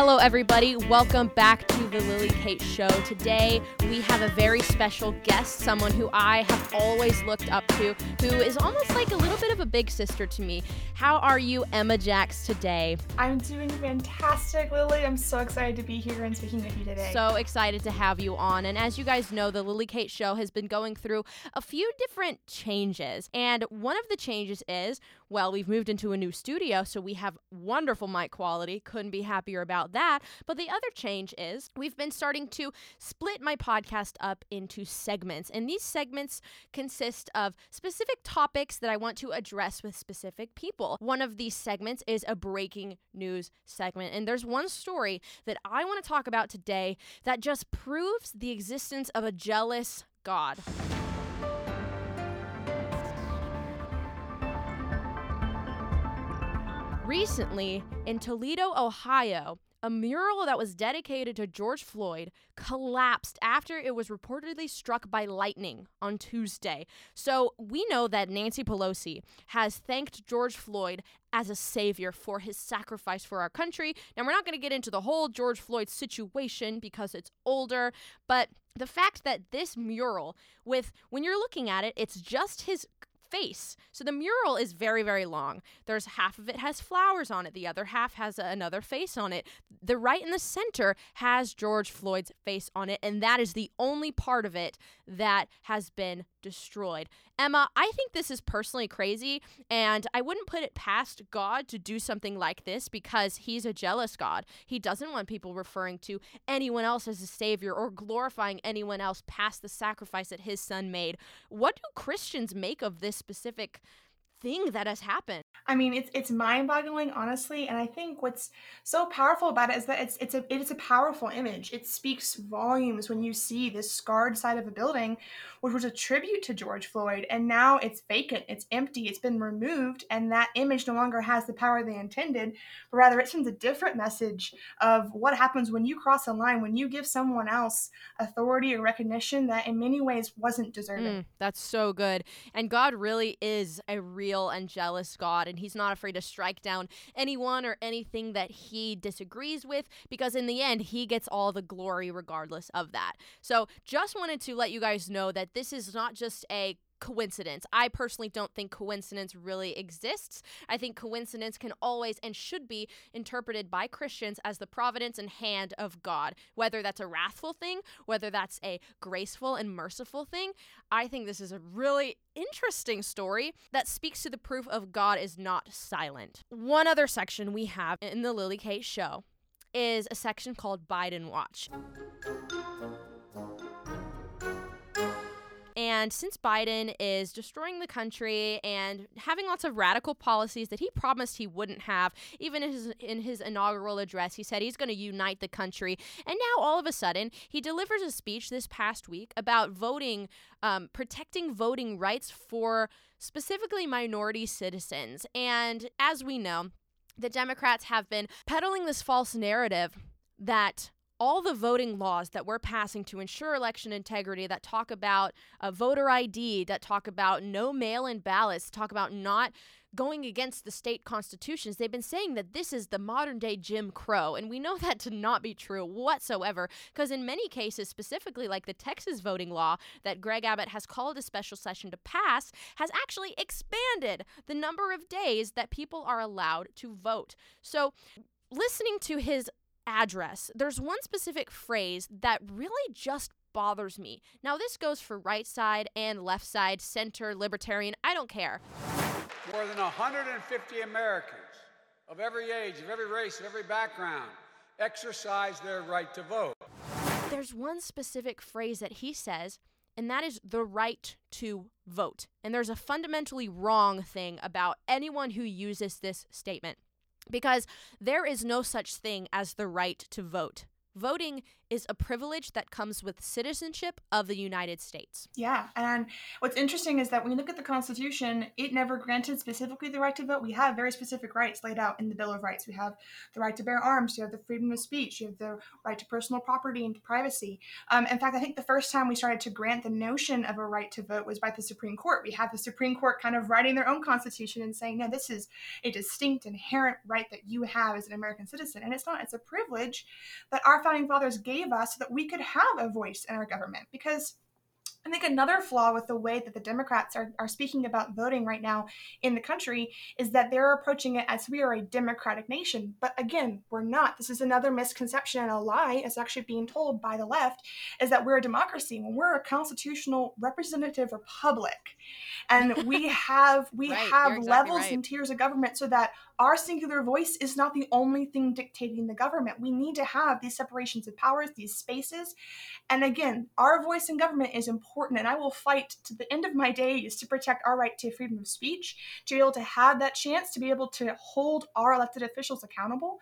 Hello, everybody. Welcome back to the Lily Kate Show. Today, we have a very special guest, someone who I have always looked up to, who is almost like a little bit of a big sister to me. How are you, Emma Jaax, today? I'm doing fantastic, Lily. I'm so excited to be here and speaking with you today. So excited to have you on. And as you guys know, the Lily Kate Show has been going through a few different changes. And one of the changes is, well, we've moved into a new studio, so we have wonderful mic quality. Couldn't be happier about that. But the other change is we've been starting to split my podcast up into segments. And these segments consist of specific topics that I want to address with specific people. One of these segments is a breaking news segment. And there's one story that I want to talk about today that just proves the existence of a jealous God. Recently, in Toledo, Ohio, a mural that was dedicated to George Floyd collapsed after it was reportedly struck by lightning on Tuesday. So we know that Nancy Pelosi has thanked George Floyd as a savior for his sacrifice for our country. Now, we're not going to get into the whole George Floyd situation because it's older, but the fact that this mural, with when you're looking at it, it's just his face. So the mural is very, very long. There's half of it has flowers on it, the other half has another face on it. The right in the center has George Floyd's face on it, and that is the only part of it that has been destroyed. Emma, I think this is personally crazy, and I wouldn't put it past God to do something like this because he's a jealous God. He doesn't want people referring to anyone else as a savior or glorifying anyone else past the sacrifice that his son made. What do Christians make of this specific thing that has happened. I mean, it's it's mind-boggling, honestly, and I think what's so powerful about it is that it's it's a it's a powerful image. It speaks volumes when you see this scarred side of a building, which was a tribute to George Floyd, and now it's vacant, it's empty, it's been removed, and that image no longer has the power they intended, but rather it sends a different message of what happens when you cross a line, when you give someone else authority or recognition that in many ways wasn't deserving. Mm, that's so good, and God really is a real real and jealous God, and he's not afraid to strike down anyone or anything that he disagrees with because in the end, he gets all the glory regardless of that. So, just wanted to let you guys know that this is not just a coincidence. I personally don't think coincidence really exists. I think coincidence can always and should be interpreted by Christians as the providence and hand of God, whether that's a wrathful thing, whether that's a graceful and merciful thing. I think this is a really interesting story that speaks to the proof of God is not silent. One other section we have in the Lily Kate show is a section called Biden Watch. And since Biden is destroying the country and having lots of radical policies that he promised he wouldn't have, even in his, in his inaugural address, he said he's going to unite the country. And now all of a sudden, he delivers a speech this past week about voting, um, protecting voting rights for specifically minority citizens. And as we know, the Democrats have been peddling this false narrative that all the voting laws that we're passing to ensure election integrity that talk about a voter ID, that talk about no mail in ballots, talk about not going against the state constitutions. They've been saying that this is the modern day Jim Crow. And we know that to not be true whatsoever, because in many cases, specifically like the Texas voting law that Greg Abbott has called a special session to pass, has actually expanded the number of days that people are allowed to vote. So, listening to his address, there's one specific phrase that really just bothers me. Now, this goes for right side and left side, center, libertarian, I don't care. More than 150 Americans of every age, of every race, of every background exercise their right to vote. There's one specific phrase that he says, and that is the right to vote. And there's a fundamentally wrong thing about anyone who uses this statement because there is no such thing as the right to vote. Voting is a privilege that comes with citizenship of the United States. Yeah, and what's interesting is that when you look at the Constitution, it never granted specifically the right to vote. We have very specific rights laid out in the Bill of Rights. We have the right to bear arms, you have the freedom of speech, you have the right to personal property and privacy. Um, in fact, I think the first time we started to grant the notion of a right to vote was by the Supreme Court. We had the Supreme Court kind of writing their own Constitution and saying, no, this is a distinct, inherent right that you have as an American citizen. And it's not, it's a privilege that our founding fathers gave us so that we could have a voice in our government. Because I think another flaw with the way that the Democrats are, are speaking about voting right now in the country is that they're approaching it as we are a democratic nation. But again, we're not. This is another misconception and a lie, as actually being told by the left, is that we're a democracy when we're a constitutional representative republic. And we have we Right, have exactly levels right. and tiers of government so that our singular voice is not the only thing dictating the government. We need to have these separations of powers, these spaces. And again, our voice in government is important, and I will fight to the end of my days to protect our right to freedom of speech, to be able to have that chance to be able to hold our elected officials accountable.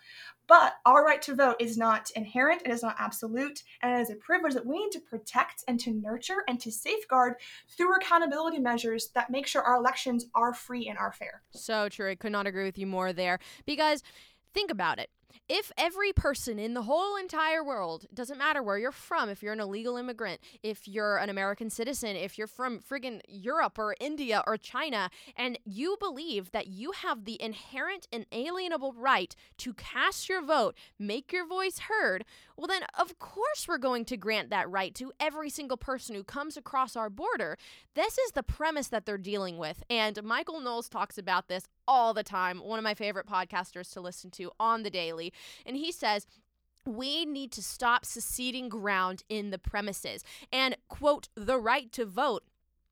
But our right to vote is not inherent, it is not absolute, and it is a privilege that we need to protect and to nurture and to safeguard through accountability measures that make sure our elections are free and are fair. So true. I could not agree with you more there. Because think about it. If every person in the whole entire world, doesn't matter where you're from, if you're an illegal immigrant, if you're an American citizen, if you're from friggin' Europe or India or China, and you believe that you have the inherent and alienable right to cast your vote, make your voice heard, well, then of course we're going to grant that right to every single person who comes across our border. This is the premise that they're dealing with. And Michael Knowles talks about this all the time, one of my favorite podcasters to listen to on the daily. And he says, we need to stop seceding ground in the premises. And, quote, the right to vote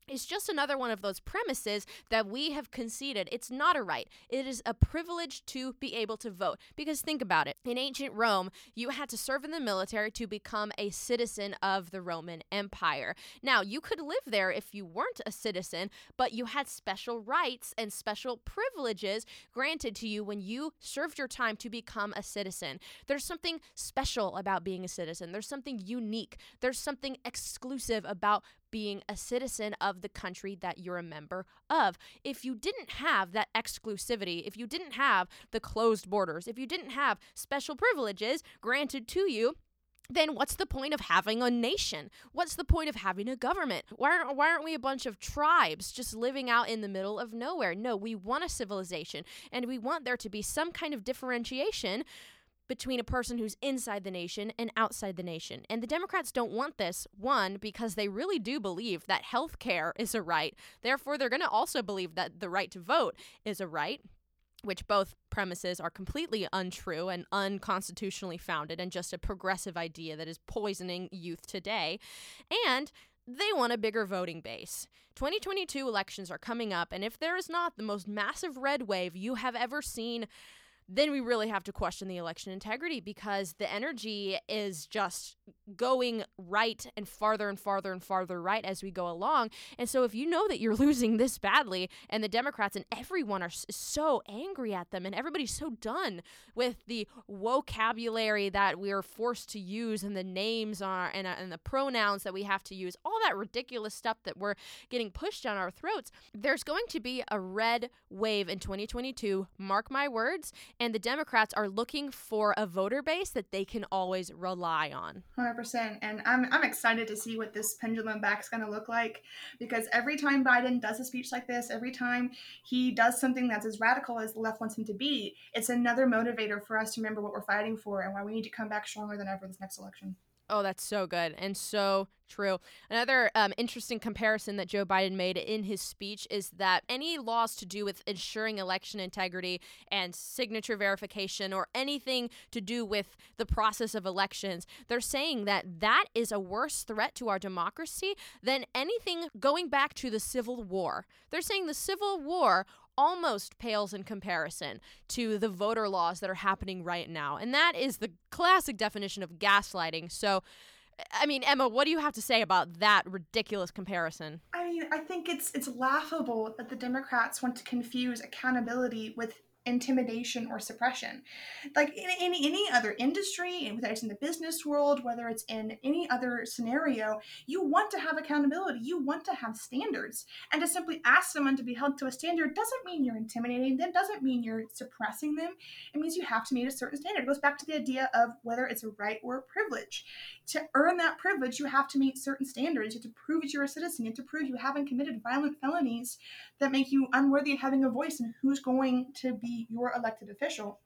is just another one of those premises that we have conceded. It's not a right. It is a privilege to be able to vote. Because think about it. In ancient Rome, you had to serve in the military to become a citizen of the Roman Empire. Now, you could live there if you weren't a citizen, but you had special rights and special privileges granted to you when you served your time to become a citizen. There's something special about being a citizen. There's something unique. There's something exclusive about being a citizen of the country that you're a member of. If you didn't have that exclusivity, if you didn't have the closed borders, if you didn't have special privileges granted to you, then what's the point of having a nation? What's the point of having a government? Why aren't, why aren't we a bunch of tribes just living out in the middle of nowhere? No, we want a civilization and we want there to be some kind of differentiation between a person who's inside the nation and outside the nation. And the Democrats don't want this, one, because they really do believe that health care is a right. Therefore, they're going to also believe that the right to vote is a right. Which both premises are completely untrue and unconstitutionally founded and just a progressive idea that is poisoning youth today. And they want a bigger voting base. 2022 elections are coming up, and if there is not the most massive red wave you have ever seen, then we really have to question the election integrity because the energy is just going right and farther and farther and farther right as we go along. And so, if you know that you're losing this badly, and the Democrats and everyone are so angry at them, and everybody's so done with the vocabulary that we are forced to use, and the names and, uh, and the pronouns that we have to use, all that ridiculous stuff that we're getting pushed down our throats, there's going to be a red wave in 2022. Mark my words and the Democrats are looking for a voter base that they can always rely on. 100%. And I'm, I'm excited to see what this pendulum back is going to look like because every time Biden does a speech like this, every time he does something that's as radical as the left wants him to be, it's another motivator for us to remember what we're fighting for and why we need to come back stronger than ever this next election. Oh, that's so good and so true. Another um, interesting comparison that Joe Biden made in his speech is that any laws to do with ensuring election integrity and signature verification or anything to do with the process of elections, they're saying that that is a worse threat to our democracy than anything going back to the Civil War. They're saying the Civil War almost pales in comparison to the voter laws that are happening right now. And that is the classic definition of gaslighting. So, I mean, Emma, what do you have to say about that ridiculous comparison? I mean, I think it's it's laughable that the Democrats want to confuse accountability with intimidation or suppression. Like in, in any other industry, whether it's in the business world, whether it's in any other scenario, you want to have accountability. You want to have standards. And to simply ask someone to be held to a standard doesn't mean you're intimidating them, doesn't mean you're suppressing them. It means you have to meet a certain standard. It goes back to the idea of whether it's a right or a privilege. To earn that privilege, you have to meet certain standards. You have to prove that you're a citizen. You have to prove you haven't committed violent felonies that make you unworthy of having a voice in who's going to be your elected official.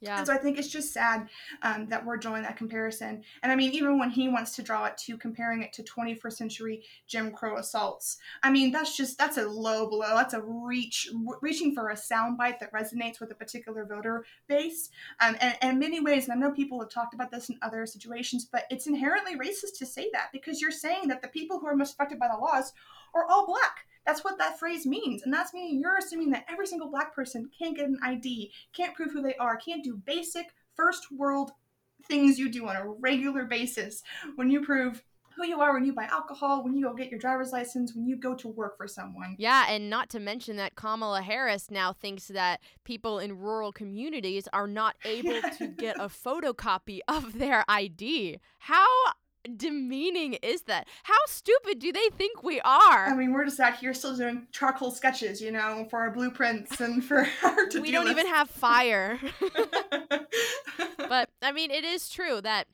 Yeah. And so I think it's just sad um, that we're drawing that comparison. And I mean, even when he wants to draw it to comparing it to 21st century Jim Crow assaults, I mean, that's just that's a low blow. That's a reach, reaching for a soundbite that resonates with a particular voter base. Um, and, and in many ways, and I know people have talked about this in other situations, but it's inherently racist to say that because you're saying that the people who are most affected by the laws are all black that's what that phrase means. And that's meaning you're assuming that every single black person can't get an ID, can't prove who they are, can't do basic first world things you do on a regular basis when you prove who you are when you buy alcohol, when you go get your driver's license, when you go to work for someone. Yeah, and not to mention that Kamala Harris now thinks that people in rural communities are not able to get a photocopy of their ID. How demeaning is that? How stupid do they think we are? I mean, we're just out here still doing charcoal sketches, you know, for our blueprints and for our We don't list. even have fire. but I mean, it is true that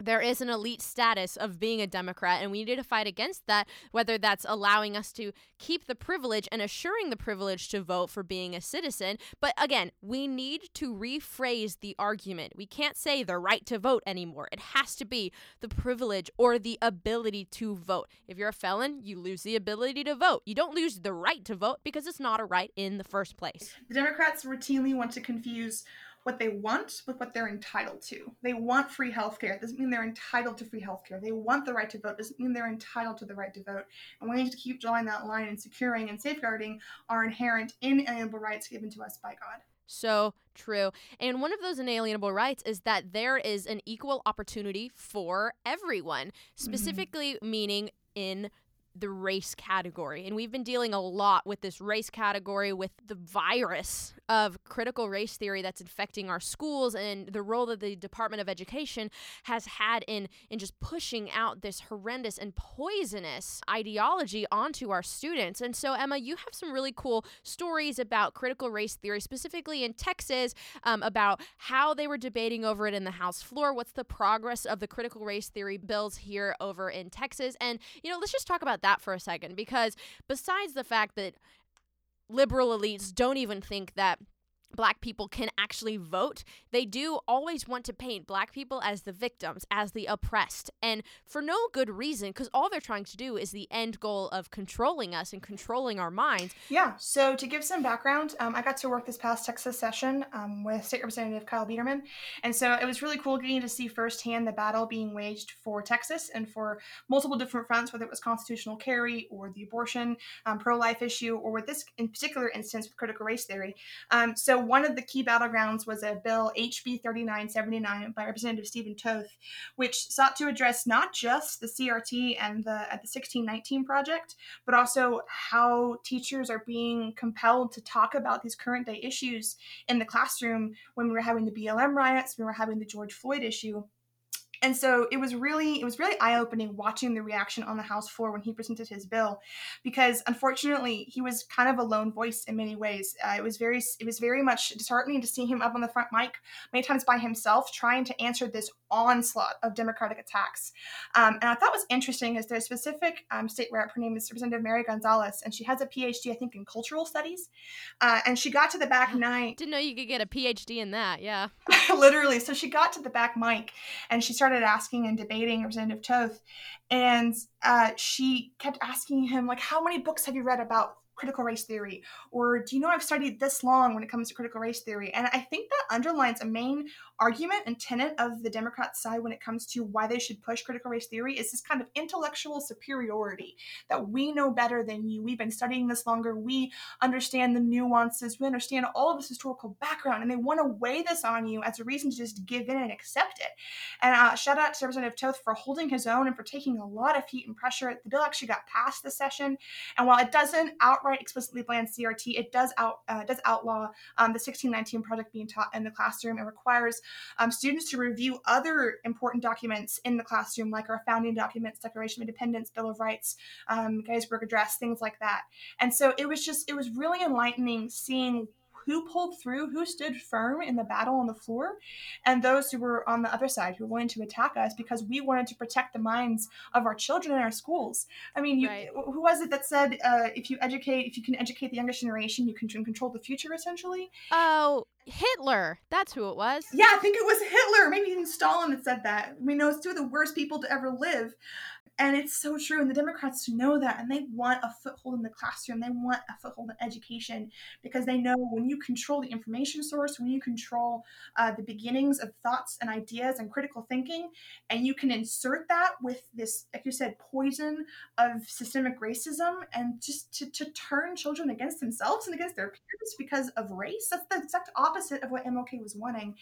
there is an elite status of being a Democrat, and we need to fight against that, whether that's allowing us to keep the privilege and assuring the privilege to vote for being a citizen. But again, we need to rephrase the argument. We can't say the right to vote anymore. It has to be the privilege or the ability to vote. If you're a felon, you lose the ability to vote. You don't lose the right to vote because it's not a right in the first place. The Democrats routinely want to confuse what they want with what they're entitled to. They want free healthcare. It doesn't mean they're entitled to free healthcare. They want the right to vote. It doesn't mean they're entitled to the right to vote. And we need to keep drawing that line and securing and safeguarding our inherent inalienable rights given to us by God. So true. And one of those inalienable rights is that there is an equal opportunity for everyone, mm-hmm. specifically mm-hmm. meaning in the race category. And we've been dealing a lot with this race category, with the virus of critical race theory that's infecting our schools and the role that the Department of Education has had in, in just pushing out this horrendous and poisonous ideology onto our students. And so, Emma, you have some really cool stories about critical race theory, specifically in Texas, um, about how they were debating over it in the House floor. What's the progress of the critical race theory bills here over in Texas? And, you know, let's just talk about about that for a second because besides the fact that liberal elites don't even think that black people can actually vote, they do always want to paint black people as the victims, as the oppressed, and for no good reason, because all they're trying to do is the end goal of controlling us and controlling our minds. Yeah, so to give some background, um, I got to work this past Texas session um, with State Representative Kyle Biedermann, and so it was really cool getting to see firsthand the battle being waged for Texas and for multiple different fronts, whether it was constitutional carry or the abortion, um, pro life issue, or with this in particular instance with critical race theory. Um, so one of the key battlegrounds was a bill, HB 3979, by Representative Stephen Toth, which sought to address not just the CRT and the at the 1619 project, but also how teachers are being compelled to talk about these current day issues in the classroom when we were having the BLM riots, we were having the George Floyd issue and so it was really it was really eye-opening watching the reaction on the house floor when he presented his bill because unfortunately he was kind of a lone voice in many ways. Uh, it was very it was very much disheartening to see him up on the front mic many times by himself trying to answer this onslaught of democratic attacks. Um, and i thought was interesting is there's a specific um, state rep her name is representative mary gonzalez and she has a phd i think in cultural studies. Uh, and she got to the back night didn't know you could get a phd in that yeah. Literally so she got to the back mic and she started started asking and debating Representative Toth, and uh, she kept asking him like, "How many books have you read about critical race theory? Or do you know i've studied this long when it comes to critical race theory? And i think that underlines a main argument and tenet of the Democrat side when it comes to why they should push critical race theory is this kind of intellectual superiority that we know better than you. We've been studying this longer. We understand the nuances. We understand all of this historical background, and they want to weigh this on you as a reason to just give in and accept it. And uh, shout out to Representative Toth for holding his own and for taking a lot of heat and pressure. The bill actually got passed this session, and while it doesn't outright explicitly ban CRT, it does out uh, does outlaw um, the 1619 project being taught in the classroom. It requires um, students to review other important documents in the classroom, like our founding documents, Declaration of Independence, Bill of Rights, um, Gettysburg Address, things like that. And so it was just, it was really enlightening seeing who pulled through, who stood firm in the battle on the floor, and those who were on the other side who wanted to attack us because we wanted to protect the minds of our children in our schools. I mean, you, right. who was it that said uh, if you educate, if you can educate the younger generation, you can control the future, essentially? Oh, Hitler. That's who it was. Yeah, I think it was Hitler. Maybe even Stalin that said that. We know it's two of the worst people to ever live. And it's so true. And the Democrats know that. And they want a foothold in the classroom. They want a foothold in education because they know when you control the information source, when you control uh, the beginnings of thoughts and ideas and critical thinking, and you can insert that with this, like you said, poison of systemic racism and just to, to turn children against themselves and against their peers because of race, that's the exact opposite of what MLK was wanting.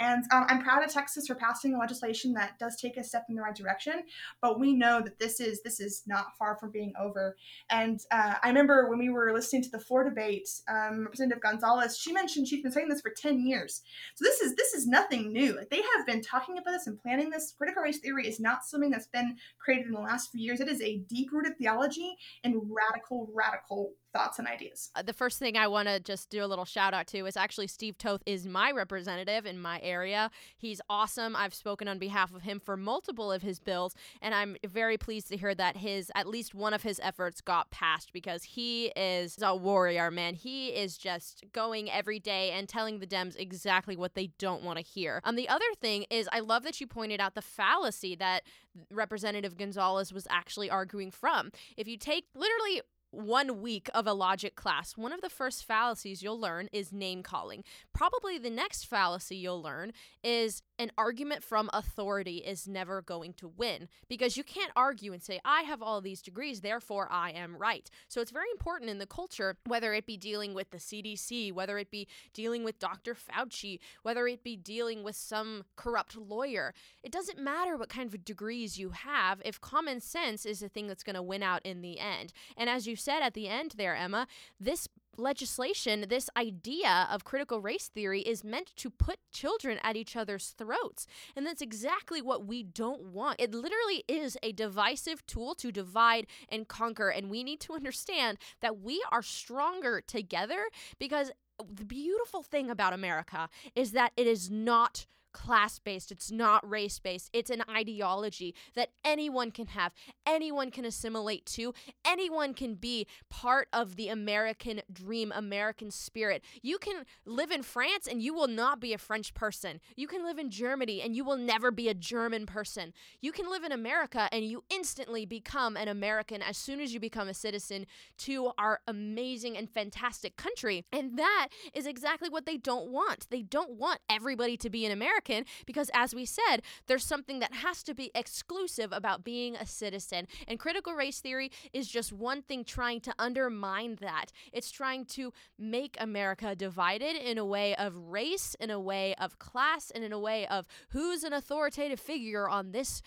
And um, I'm proud of Texas for passing legislation that does take a step in the right direction. But we know that this is this is not far from being over. And uh, I remember when we were listening to the floor debate, um, Representative Gonzalez, she mentioned she's been saying this for ten years. So this is this is nothing new. Like they have been talking about this and planning this. Critical race theory is not something that's been created in the last few years. It is a deep rooted theology and radical, radical thoughts and ideas. Uh, the first thing I want to just do a little shout out to is actually Steve Toth is my representative in my area. He's awesome. I've spoken on behalf of him for multiple of his bills, and I'm very pleased to hear that his at least one of his efforts got passed because he is a warrior, man. He is just going every day and telling the Dems exactly what they don't want to hear. Um, the other thing is, I love that you pointed out the fallacy that Representative Gonzalez was actually arguing from. If you take literally one week of a logic class, one of the first fallacies you'll learn is name calling. Probably the next fallacy you'll learn is an argument from authority is never going to win because you can't argue and say, I have all these degrees, therefore I am right. So it's very important in the culture, whether it be dealing with the CDC, whether it be dealing with Dr. Fauci, whether it be dealing with some corrupt lawyer. It doesn't matter what kind of degrees you have if common sense is the thing that's going to win out in the end. And as you said at the end there, Emma, this legislation, this idea of critical race theory is meant to put children at each other's throats. And that's exactly what we don't want. It literally is a divisive tool to divide and conquer. And we need to understand that we are stronger together because the beautiful thing about America is that it is not class based, it's not race based. It's an ideology that anyone can have, anyone can assimilate to, anyone can be part of the American dream, American spirit. You can live in France and you will not be a French person. You can live in Germany and you will never be a German person. You can live in America and you instantly become an American as soon as you become a citizen to our amazing and fantastic country. And that is exactly what they don't want. They don't want everybody to be an American. American because, as we said, there's something that has to be exclusive about being a citizen. And critical race theory is just one thing trying to undermine that. It's trying to make America divided in a way of race, in a way of class, and in a way of who's an authoritative figure on this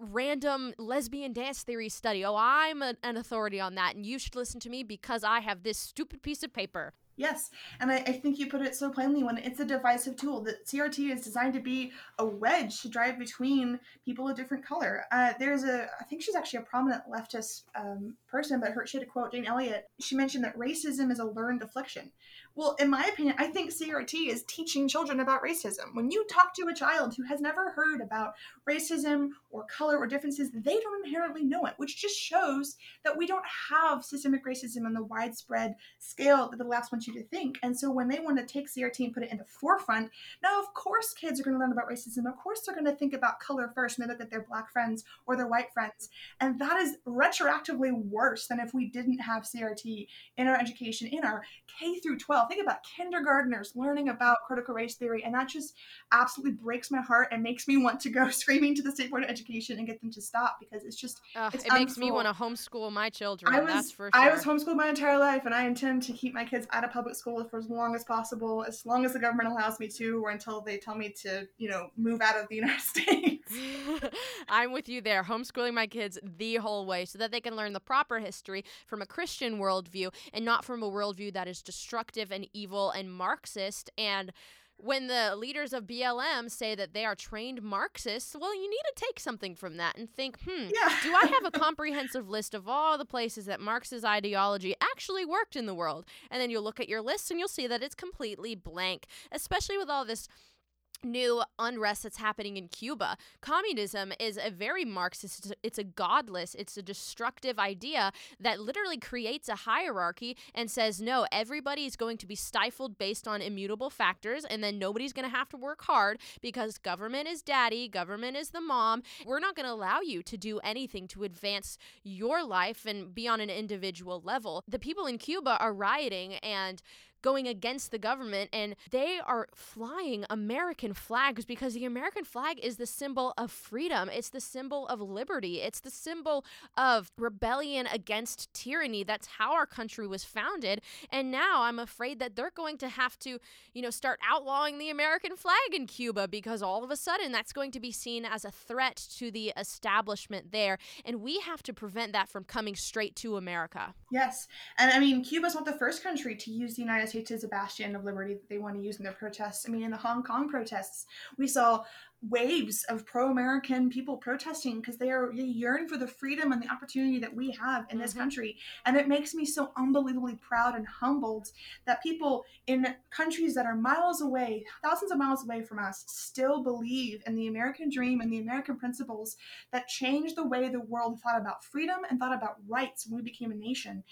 random lesbian dance theory study. Oh, I'm a, an authority on that, and you should listen to me because I have this stupid piece of paper. Yes, and I, I, think you put it so plainly when it's a divisive tool. That CRT is designed to be a wedge to drive between people of different color. Uh, there's a, I think she's actually a prominent leftist um, person, but her, she had a quote, Jane Elliott. She mentioned that racism is a learned affliction. Well, in my opinion, I think CRT is teaching children about racism. When you talk to a child who has never heard about racism or color or differences, they don't inherently know it, which just shows that we don't have systemic racism on the widespread scale that the last one you to think. And so when they want to take CRT and put it in the forefront, now of course kids are going to learn about racism. Of course they're going to think about color first and they look at their black friends or their white friends. And that is retroactively worse than if we didn't have CRT in our education, in our K through 12. Think about kindergartners learning about critical race theory. And that just absolutely breaks my heart and makes me want to go screaming to the State Board of Education and get them to stop because it's just, uh, it's it makes me want to homeschool my children. I was, that's for sure. I was homeschooled my entire life and I intend to keep my kids out of public school for as long as possible, as long as the government allows me to, or until they tell me to, you know, move out of the United States. I'm with you there, homeschooling my kids the whole way so that they can learn the proper history from a Christian worldview and not from a worldview that is destructive and evil and Marxist and when the leaders of BLM say that they are trained Marxists, well, you need to take something from that and think, hmm, Yeah. do I have a comprehensive list of all the places that Marx's ideology actually worked in the world? And then you'll look at your list and you'll see that it's completely blank, especially with all this new unrest that's happening in Cuba. Communism is a very Marxist, it's a godless, it's a destructive idea that literally creates a hierarchy and says, no, everybody is going to be stifled based on immutable factors, and then nobody's going to have to work hard because government is daddy, government is the mom. We're not going to allow you to do anything to advance your life and be on an individual level. The people in Cuba are rioting and going against the government and they are flying American flags because the American flag is the symbol of freedom. It's the symbol of liberty. It's the symbol of rebellion against tyranny. That's how our country was founded. And now I'm afraid that they're going to have to, you know, start outlawing the American flag in Cuba because all of a sudden that's going to be seen as a threat to the establishment there. And we have to prevent that from coming straight to America. Yes. And I mean, Cuba's not the first country to use the United States as a bastion of liberty that they want to use in their protests. I mean, in the Hong Kong protests, we saw waves of pro-American people protesting because they are they yearn for the freedom and the opportunity that we have in this Mhm. country. And it makes me so unbelievably proud and humbled that people in countries that are miles away, thousands of miles away from us, still believe in the American dream and the American principles that changed the way the world thought about freedom and thought about rights when we became a nation.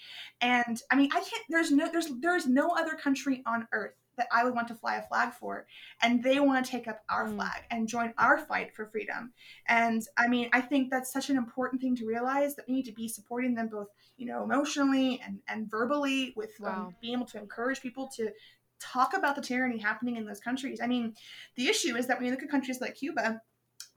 And I mean, I can't. There's no. There's there's no other country on earth that I would want to fly a flag for, and they want to take up our Mm. flag and join our fight for freedom. And I mean, I think that's such an important thing to realize that we need to be supporting them both, you know, emotionally and and verbally with Wow. um, being able to encourage people to talk about the tyranny happening in those countries. I mean, the issue is that when you look at countries like Cuba,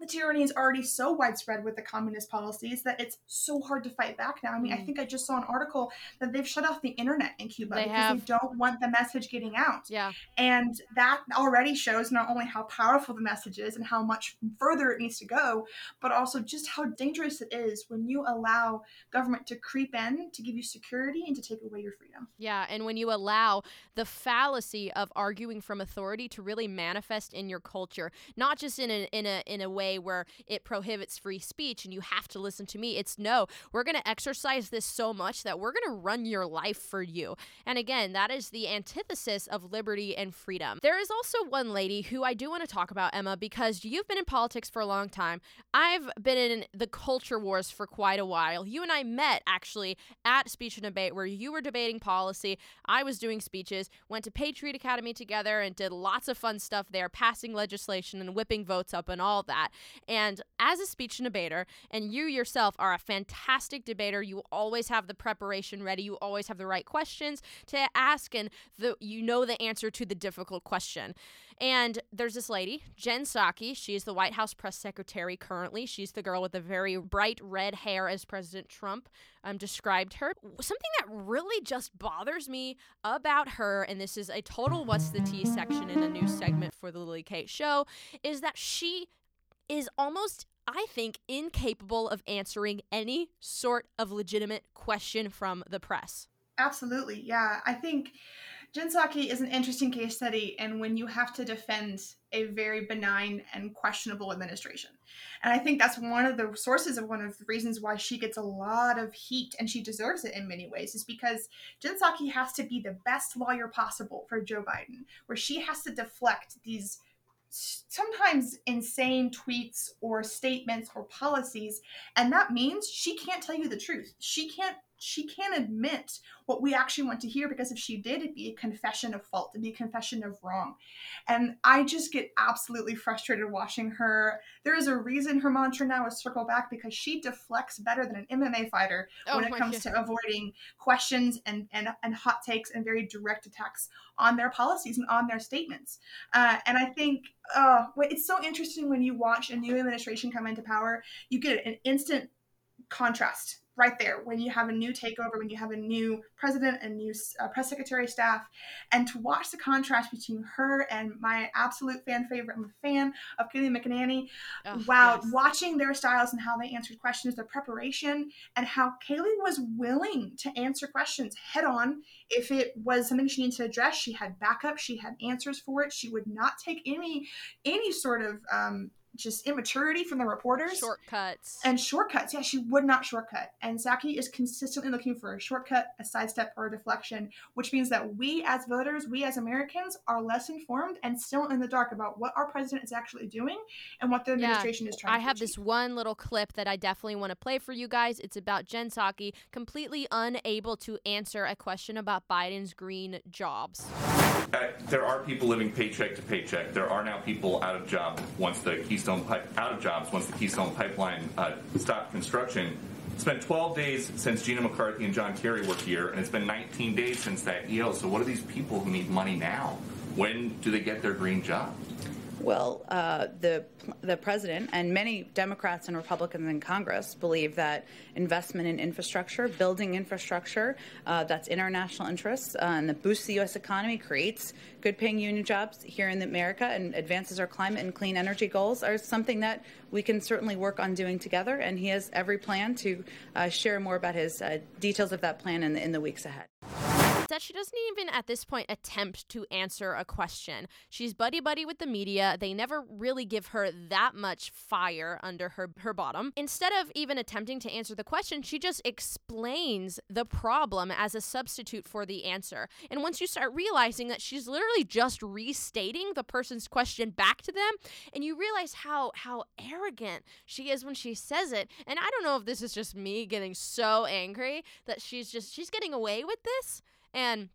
the tyranny is already so widespread with the communist policies that it's so hard to fight back now. I mean, I Mm. think I just saw an article that they've shut off the internet in Cuba They because have. they don't want the message getting out. Yeah. And that already shows not only how powerful the message is and how much further it needs to go, but also just how dangerous it is when you allow government to creep in to give you security and to take away your freedom. Yeah, and when you allow the fallacy of arguing from authority to really manifest in your culture, not just in a in a in a way where it prohibits free speech and you have to listen to me. It's no, we're going to exercise this so much that we're going to run your life for you. And again, that is the antithesis of liberty and freedom. There is also one lady who I do want to talk about, Emma, because you've been in politics for a long time. I've been in the culture wars for quite a while. You and I met actually at Speech and Debate where you were debating policy. I was doing speeches, went to Patriot Academy together and did lots of fun stuff there, passing legislation and whipping votes up and all that. And as a speech debater, and you yourself are a fantastic debater, you always have the preparation ready, you always have the right questions to ask, and the, you know the answer to the difficult question. And there's this lady, Jen Psaki. She's the White House press secretary currently. She's the girl with the very bright red hair, as President Trump um, described her. Something that really just bothers me about her, and this is a total What's the Tea section in a new segment for the Lily Kate show, is that she is almost. I think incapable of answering any sort of legitimate question from the press. Absolutely, yeah. I think Jen Psaki is an interesting case study, and when you have to defend a very benign and questionable administration. And I think that's one of the sources of one of the reasons why she gets a lot of heat, and she deserves it in many ways, is because Jen Psaki has to be the best lawyer possible for Joe Biden, where she has to deflect these sometimes insane tweets or statements or policies and that means she can't tell you the truth. She can't she can't admit what we actually want to hear because if she did, it'd be a confession of fault, it'd be a confession of wrong. And I just get absolutely frustrated watching her. There is a reason her mantra now is circle back because she deflects better than an MMA fighter oh when it comes God. to avoiding questions and, and, and hot takes and very direct attacks on their policies and on their statements. Uh, and I think uh, it's so interesting when you watch a new administration come into power, you get an instant contrast right there when you have a new takeover, when you have a new president and new uh, press secretary staff, and to watch the contrast between her and my absolute fan favorite, I'm a fan of Kayleigh McEnany. Oh, wow, yes. watching their styles and how they answered questions, their preparation, and how Kaylee was willing to answer questions head on. If it was something she needed to address, she had backup, she had answers for it. She would not take any any sort of um, just immaturity from the reporters. Shortcuts. And shortcuts. Yeah, she would not shortcut. And Psaki is consistently looking for a shortcut, a sidestep, or a deflection, which means that we as voters, we as Americans, are less informed and still in the dark about what our president is actually doing and what the administration yeah, is trying to do. I have this one little clip that I definitely want to play for you guys. It's about Jen Psaki completely unable to answer a question about Biden's green jobs. Uh, there are people living paycheck to paycheck. There are now people out of job once the Keystone pipe out of jobs once the Keystone Pipeline uh, stopped construction. It's been 12 days since Gina McCarthy and John Kerry were here, and it's been 19 days since that EO. So, what are these people who need money now? When do they get their green job? Well, uh, the the president and many Democrats and Republicans in Congress believe that investment in infrastructure, building infrastructure uh, that's in our national interests uh, and that boosts the U.S. economy, creates good-paying union jobs here in America, and advances our climate and clean energy goals are something that we can certainly work on doing together. And he has every plan to uh, share more about his uh, details of that plan in in the weeks ahead that she doesn't even at this point attempt to answer a question. She's buddy buddy with the media. They never really give her that much fire under her, her bottom. Instead of even attempting to answer the question, she just explains the problem as a substitute for the answer. And once you start realizing that she's literally just restating the person's question back to them, and you realize how how arrogant she is when she says it. And I don't know if this is just me getting so angry that she's just she's getting away with this and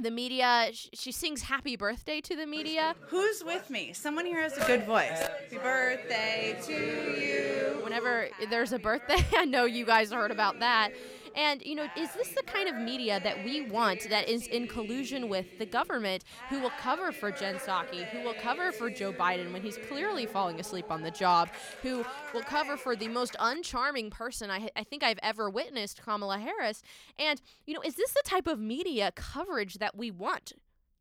the media she sings happy birthday to the media. Who's with me? Someone here has a good voice. Happy birthday to you. Whenever there's a birthday i know you guys heard about that and, you know, is this the kind of media that we want that is in collusion with the government who will cover for Jen Psaki, who will cover for Joe Biden when he's clearly falling asleep on the job, who will cover for the most uncharming person I, I think I've ever witnessed, Kamala Harris? And, you know, is this the type of media coverage that we want?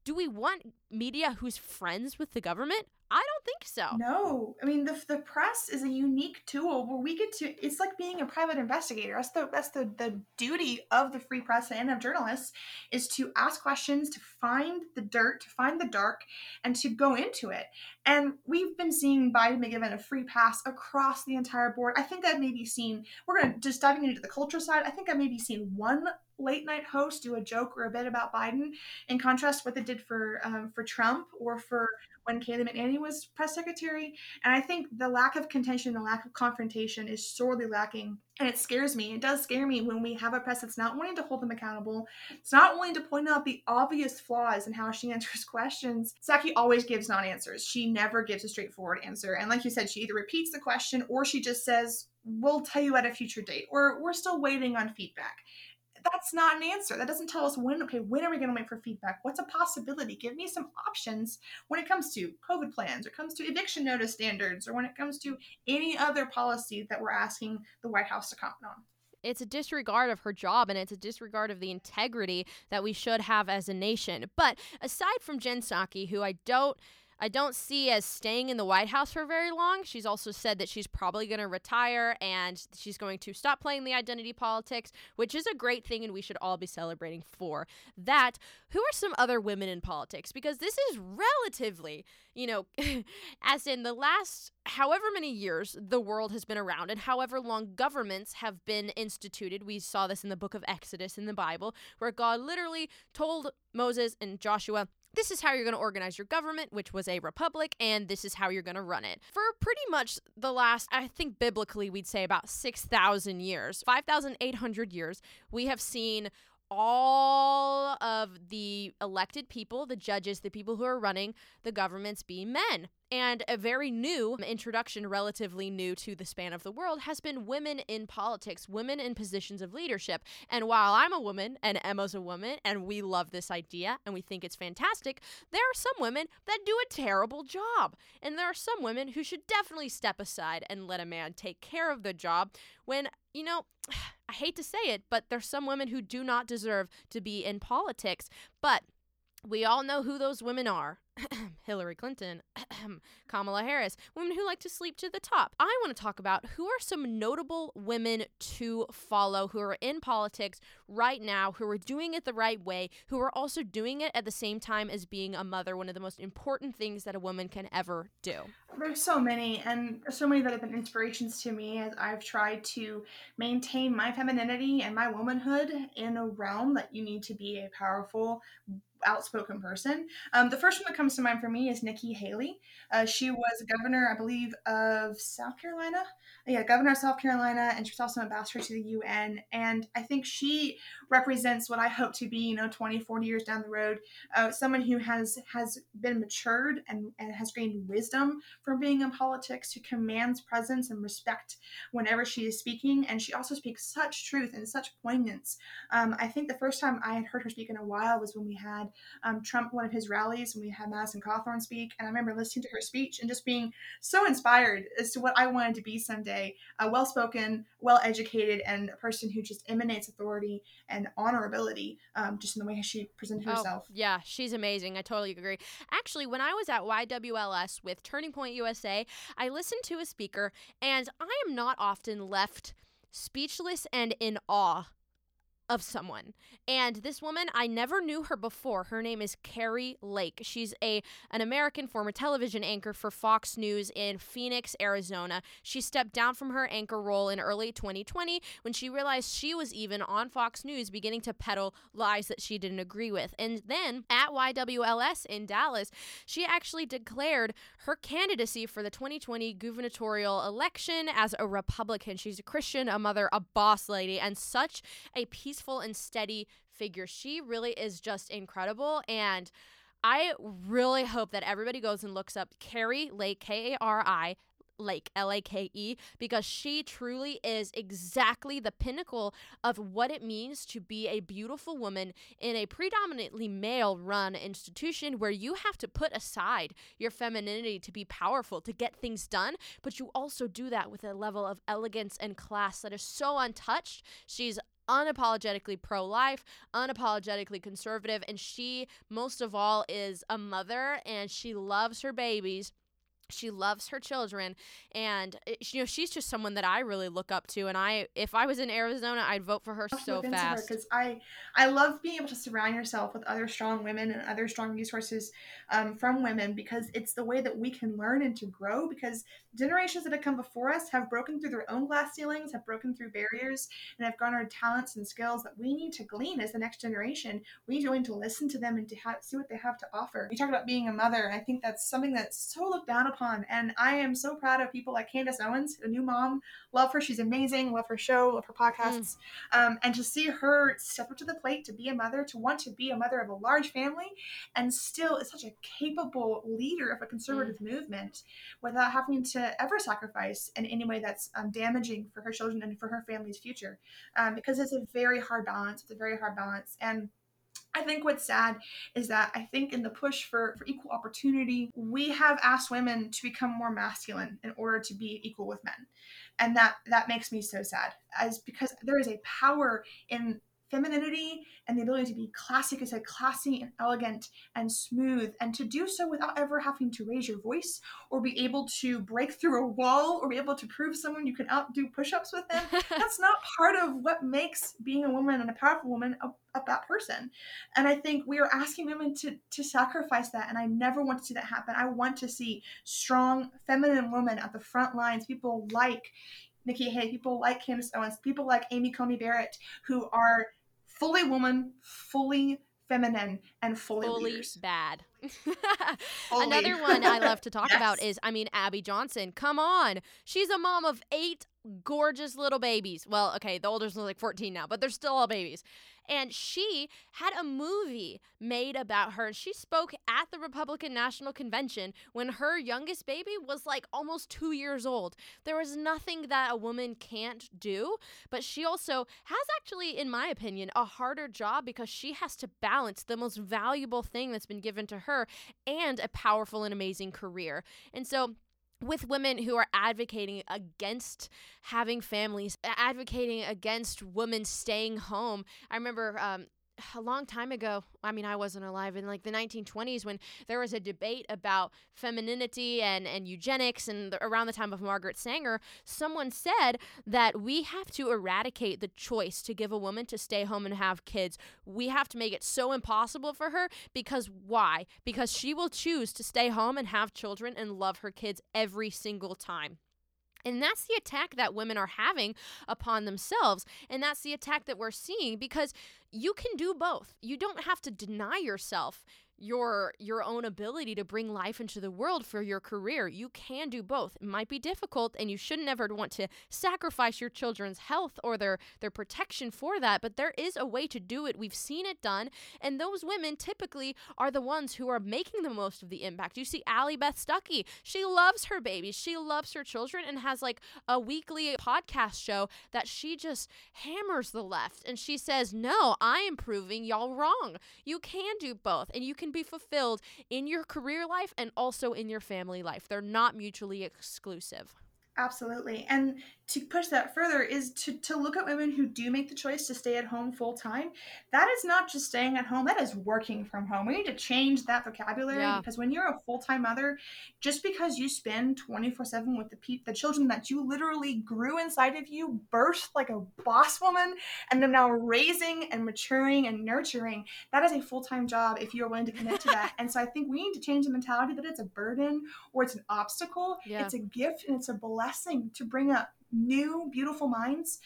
Do we want media who's friends with the government? I don't think so. No, I mean the the press is a unique tool where we get to. It's like being a private investigator. That's the that's the the duty of the free press and of journalists is to ask questions, to find the dirt, to find the dark, and to go into it. And we've been seeing Biden be given a free pass across the entire board. I think I've maybe seen. We're gonna just diving into the culture side. I think I've maybe seen one late night host do a joke or a bit about Biden, in contrast what they did for um, for Trump or for when Kayleigh McEnany was press secretary. And I think the lack of contention, the lack of confrontation is sorely lacking. And it scares me. It does scare me when we have a press that's not willing to hold them accountable. It's not willing to point out the obvious flaws in how she answers questions. Psaki always gives non answers. She never gives a straightforward answer. And like you said, she either repeats the question or she just says, We'll tell you at a future date, or we're still waiting on feedback that's not an answer. That doesn't tell us when, okay, when are we going to wait for feedback? What's a possibility? Give me some options when it comes to COVID plans, or comes to eviction notice standards, or when it comes to any other policy that we're asking the White House to comment on it's a disregard of her job and it's a disregard of the integrity that we should have as a nation. But aside from Jen Psaki, who I don't I don't see as staying in the White House for very long. She's also said that she's probably going to retire and she's going to stop playing the identity politics, which is a great thing and we should all be celebrating for that. Who are some other women in politics? Because this is relatively, you know, as in the last however many years the world has been around and however long governments have been instituted. We saw this in the book of Exodus in the Bible, where God literally told Moses and Joshua, this is how you're going to organize your government, which was a republic, and this is how you're going to run it. For pretty much the last, I think biblically, we'd say about 6,000 years, 5,800 years, we have seen all of the elected people, the judges, the people who are running the governments be men. And a very new introduction, relatively new to the span of the world, has been women in politics, women in positions of leadership. And while I'm a woman and Emma's a woman, and we love this idea and we think it's fantastic, there are some women that do a terrible job. And there are some women who should definitely step aside and let a man take care of the job when, you know, I hate to say it, but there's some women who do not deserve to be in politics. But we all know who those women are. Hillary Clinton, Kamala Harris, women who like to sleep to the top. I want to talk about who are some notable women to follow who are in politics right now, who are doing it the right way, who are also doing it at the same time as being a mother, one of the most important things that a woman can ever do. There's so many, and so many that have been inspirations to me as I've tried to maintain my femininity and my womanhood in a realm that you need to be a powerful, outspoken person. Um, the first one that comes to mind for me is Nikki Haley. Uh, she was governor, I believe, of South Carolina. Yeah, governor of South Carolina, and she was also ambassador to the UN. And I think she represents what I hope to be, you know, 20, 40 years down the road, uh, someone who has has been matured and, and has gained wisdom from being in politics, who commands presence and respect whenever she is speaking. And she also speaks such truth and such poignance. Um, I think the first time I had heard her speak in a while was when we had um, Trump, one of his rallies, and we had Madison Cawthorn speak. And I remember listening to her speech and just being so inspired as to what I wanted to be someday a well spoken, well educated, and a person who just emanates authority and honorability um, just in the way she presented Oh, herself. yeah, she's amazing. I totally agree. Actually, when I was at YWLS with Turning Point USA, I listened to a speaker, and I am not often left speechless and in awe of someone. And this woman, I never knew her before. Her name is Kari Lake. She's a an American former television anchor for Fox News in Phoenix, Arizona. She stepped down from her anchor role in early 2020 when she realized she was even on Fox News beginning to peddle lies that she didn't agree with. And then at YWLS in Dallas, she actually declared her candidacy for the 2020 gubernatorial election as a Republican. She's a Christian, a mother, a boss lady, and such a peaceful and steady figure. She really is just incredible. And I really hope that everybody goes and looks up Kari Lake, K A R I. Lake, L A K E, because she truly is exactly the pinnacle of what it means to be a beautiful woman in a predominantly male run institution where you have to put aside your femininity to be powerful, to get things done, but you also do that with a level of elegance and class that is so untouched. She's unapologetically pro life, unapologetically conservative, and she, most of all, is a mother and she loves her babies. She loves her children, and it- you know she's just someone that I really look up to. And I, if I was in Arizona, I'd vote for her so fast. because I I love being able to surround yourself with other strong women and other strong resources um, from women because it's the way that we can learn and to grow because generations that have come before us have broken through their own glass ceilings have broken through barriers and have garnered talents and skills that we need to glean as the next generation. We need to listen to them and to have, see what they have to offer. You talk about being a mother and I think that's something that's so looked down upon and I am so proud of people like Candace Owens a new mom. Love her. She's amazing. Love her show. Love her podcasts. Um, and to see her step up to the plate to be a mother to want to be a mother of a large family and still is such a capable leader of a conservative movement without having to ever sacrifice in any way that's um, damaging for her children and for her family's future um, because it's a very hard balance it's a very hard balance and I think what's sad is that I think in the push for, for equal opportunity, we have asked women to become more masculine in order to be equal with men. And that that makes me so sad. As because there is a power in femininity and the ability to be classic as a classy and elegant and smooth and to do so without ever having to raise your voice or be able to break through a wall or be able to prove someone you can outdo push-ups with them. That's not part of what makes being a woman and a powerful woman a, a that person. And i think we are asking women to to sacrifice that and i never want to see that happen. I want to see strong feminine women at the front lines people like Nikki Haley, people like Candace Owens, people like Amy Coney Barrett, who are fully woman, fully feminine, and fully, fully leaders. bad. Another one I love to talk Yes. about is, I mean, Abby Johnson. Come on. She's a mom of eight gorgeous little babies. Well, okay, the oldest one's like 14 now, but they're still all babies. And she had a movie made about her. She spoke at the Republican National Convention when her youngest baby was like almost two years old. There was nothing that a woman can't do, but she also has actually, in my opinion, a harder job because she has to balance the most valuable thing that's been given to her and a powerful and amazing career. And so, with women who are advocating against having families, advocating against women staying home. I remember um, a long time ago, I mean, I wasn't alive in like the 1920s when there was a debate about femininity and, and eugenics, and the, around the time of Margaret Sanger, someone said that we have to eradicate the choice to give a woman to stay home and have kids. We have to make it so impossible for her because why? Because she will choose to stay home and have children and love her kids every single time. And that's the attack that women are having upon themselves. And that's the attack that we're seeing because you can do both. You don't have to deny yourself your your own ability to bring life into the world for your career. You can do both. It might be difficult and you shouldn't ever want to sacrifice your children's health or their their protection for that, but there is a way to do it. We've seen it done, and those women typically are the ones who are making the most of the impact. You see Allie Beth Stuckey. She loves her babies. She loves her children and has like a weekly podcast show that she just hammers the left and she says, "No, I am proving y'all wrong. You can do both and you can be fulfilled in your career life and also in your family life. They're not mutually exclusive. Absolutely. And to push that further is to, to look at women who do make the choice to stay at home full time. That is not just staying at home, that is working from home. We need to change that vocabulary Yeah. because when you're a full time mother, just because you spend 24 7 with the, pe- the children that you literally grew inside of you, birthed like a boss woman, and then now raising and maturing and nurturing, that is a full time job if you're willing to commit to that. and so I think we need to change the mentality that it's a burden or it's an obstacle. Yeah. It's a gift and it's a blessing to bring up new, beautiful minds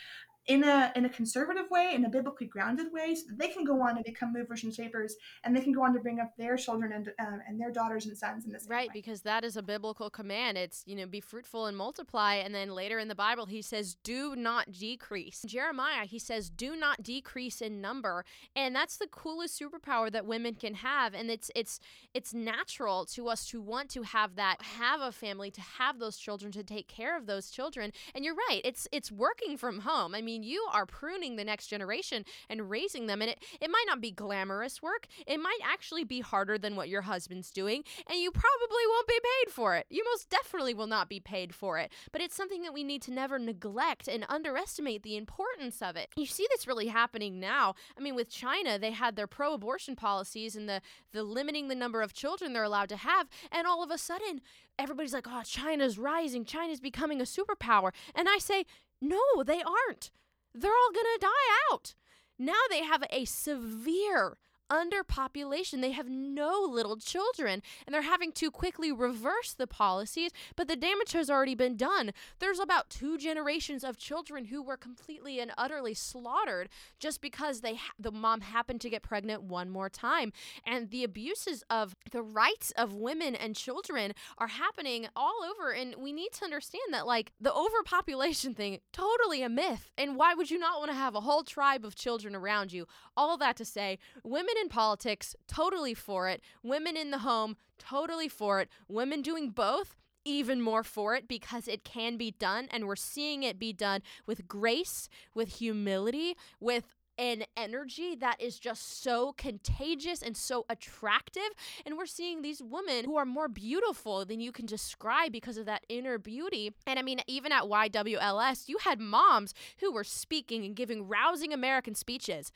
in a in a conservative way, in a biblically grounded way, so that they can go on and become movers and shapers, and they can go on to bring up their children and um, and their daughters and sons in this Right, because that is a biblical command. It's, you know, be fruitful and multiply. And then later in the Bible, he says, do not decrease. In Jeremiah, he says, do not decrease in number. And that's the coolest superpower that women can have. And it's it's it's natural to us to want to have that, have a family, to have those children, to take care of those children. And you're right, it's it's working from home. I mean, you are pruning the next generation and raising them. And it, it might not be glamorous work. It might actually be harder than what your husband's doing and you probably won't be paid for it. You most definitely will not be paid for it. But it's something that we need to never neglect and underestimate the importance of it. You see this really happening now. I mean, with China, they had their pro-abortion policies and the the limiting the number of children they're allowed to have, and all of a sudden, everybody's like, "Oh, China's rising. China's becoming a superpower." And I say, "No, they aren't. They're all going to die out." Now they have a severe underpopulation. They have no little children, and they're having to quickly reverse the policies, but the damage has already been done. There's about two generations of children who were completely and utterly slaughtered just because they ha- the mom happened to get pregnant one more time. And the abuses of the rights of women and children are happening all over and we need to understand that like the overpopulation thing totally a myth. And why would you not want to have a whole tribe of children around you? All that to say, women in politics, totally for it. Women in the home, totally for it. Women doing both, even more for it because it can be done. And we're seeing it be done with grace, with humility, with an energy that is just so contagious and so attractive. And we're seeing these women who are more beautiful than you can describe because of that inner beauty. And I mean, even at YWLS, you had moms who were speaking and giving rousing American speeches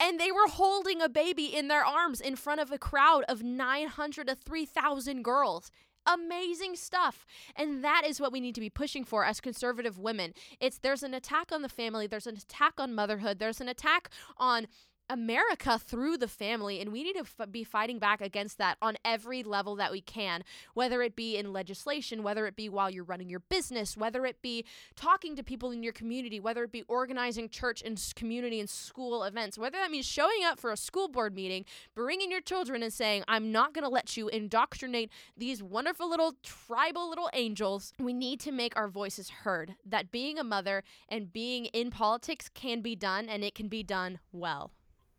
and they were holding a baby in their arms in front of a crowd of 900 to 3,000 girls. Amazing stuff. And that is what we need to be pushing for as conservative women. It's there's an attack on the family, there's an attack on motherhood, there's an attack on America through the family, and we need to f- be fighting back against that on every level that we can, whether it be in legislation, whether it be while you're running your business, whether it be talking to people in your community, whether it be organizing church and community and school events, whether that means showing up for a school board meeting, bringing your children and saying, I'm not going to let you indoctrinate these wonderful little tribal little angels. We need to make our voices heard that being a mother and being in politics can be done and it can be done well.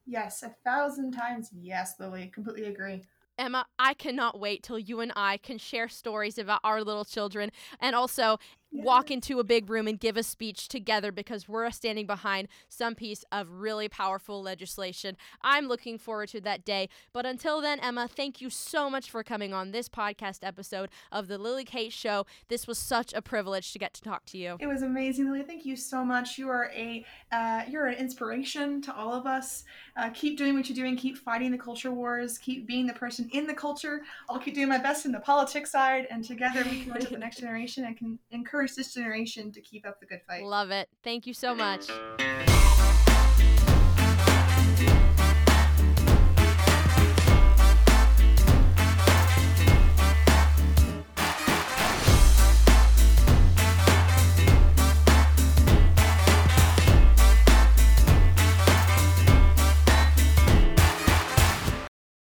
Yes, a thousand times yes, Lily. Completely agree. Emma, I cannot wait till you and I can share stories about our little children and also walk into a big room and give a speech together because we're standing behind some piece of really powerful legislation. I'm looking forward to that day. But until then, Emma, thank you so much for coming on this podcast episode of the Lily Kate Show. This was such a privilege to get to talk to you. It was amazing, Lily. Thank you so much. You are a uh, you're an inspiration to all of us. Uh, keep doing what you're doing. Keep fighting the culture wars. Keep being the person in the culture. I'll keep doing my best in the politics side, and together we can reach the next generation and can encourage this generation to keep up the good fight. Love it. Thank you so much.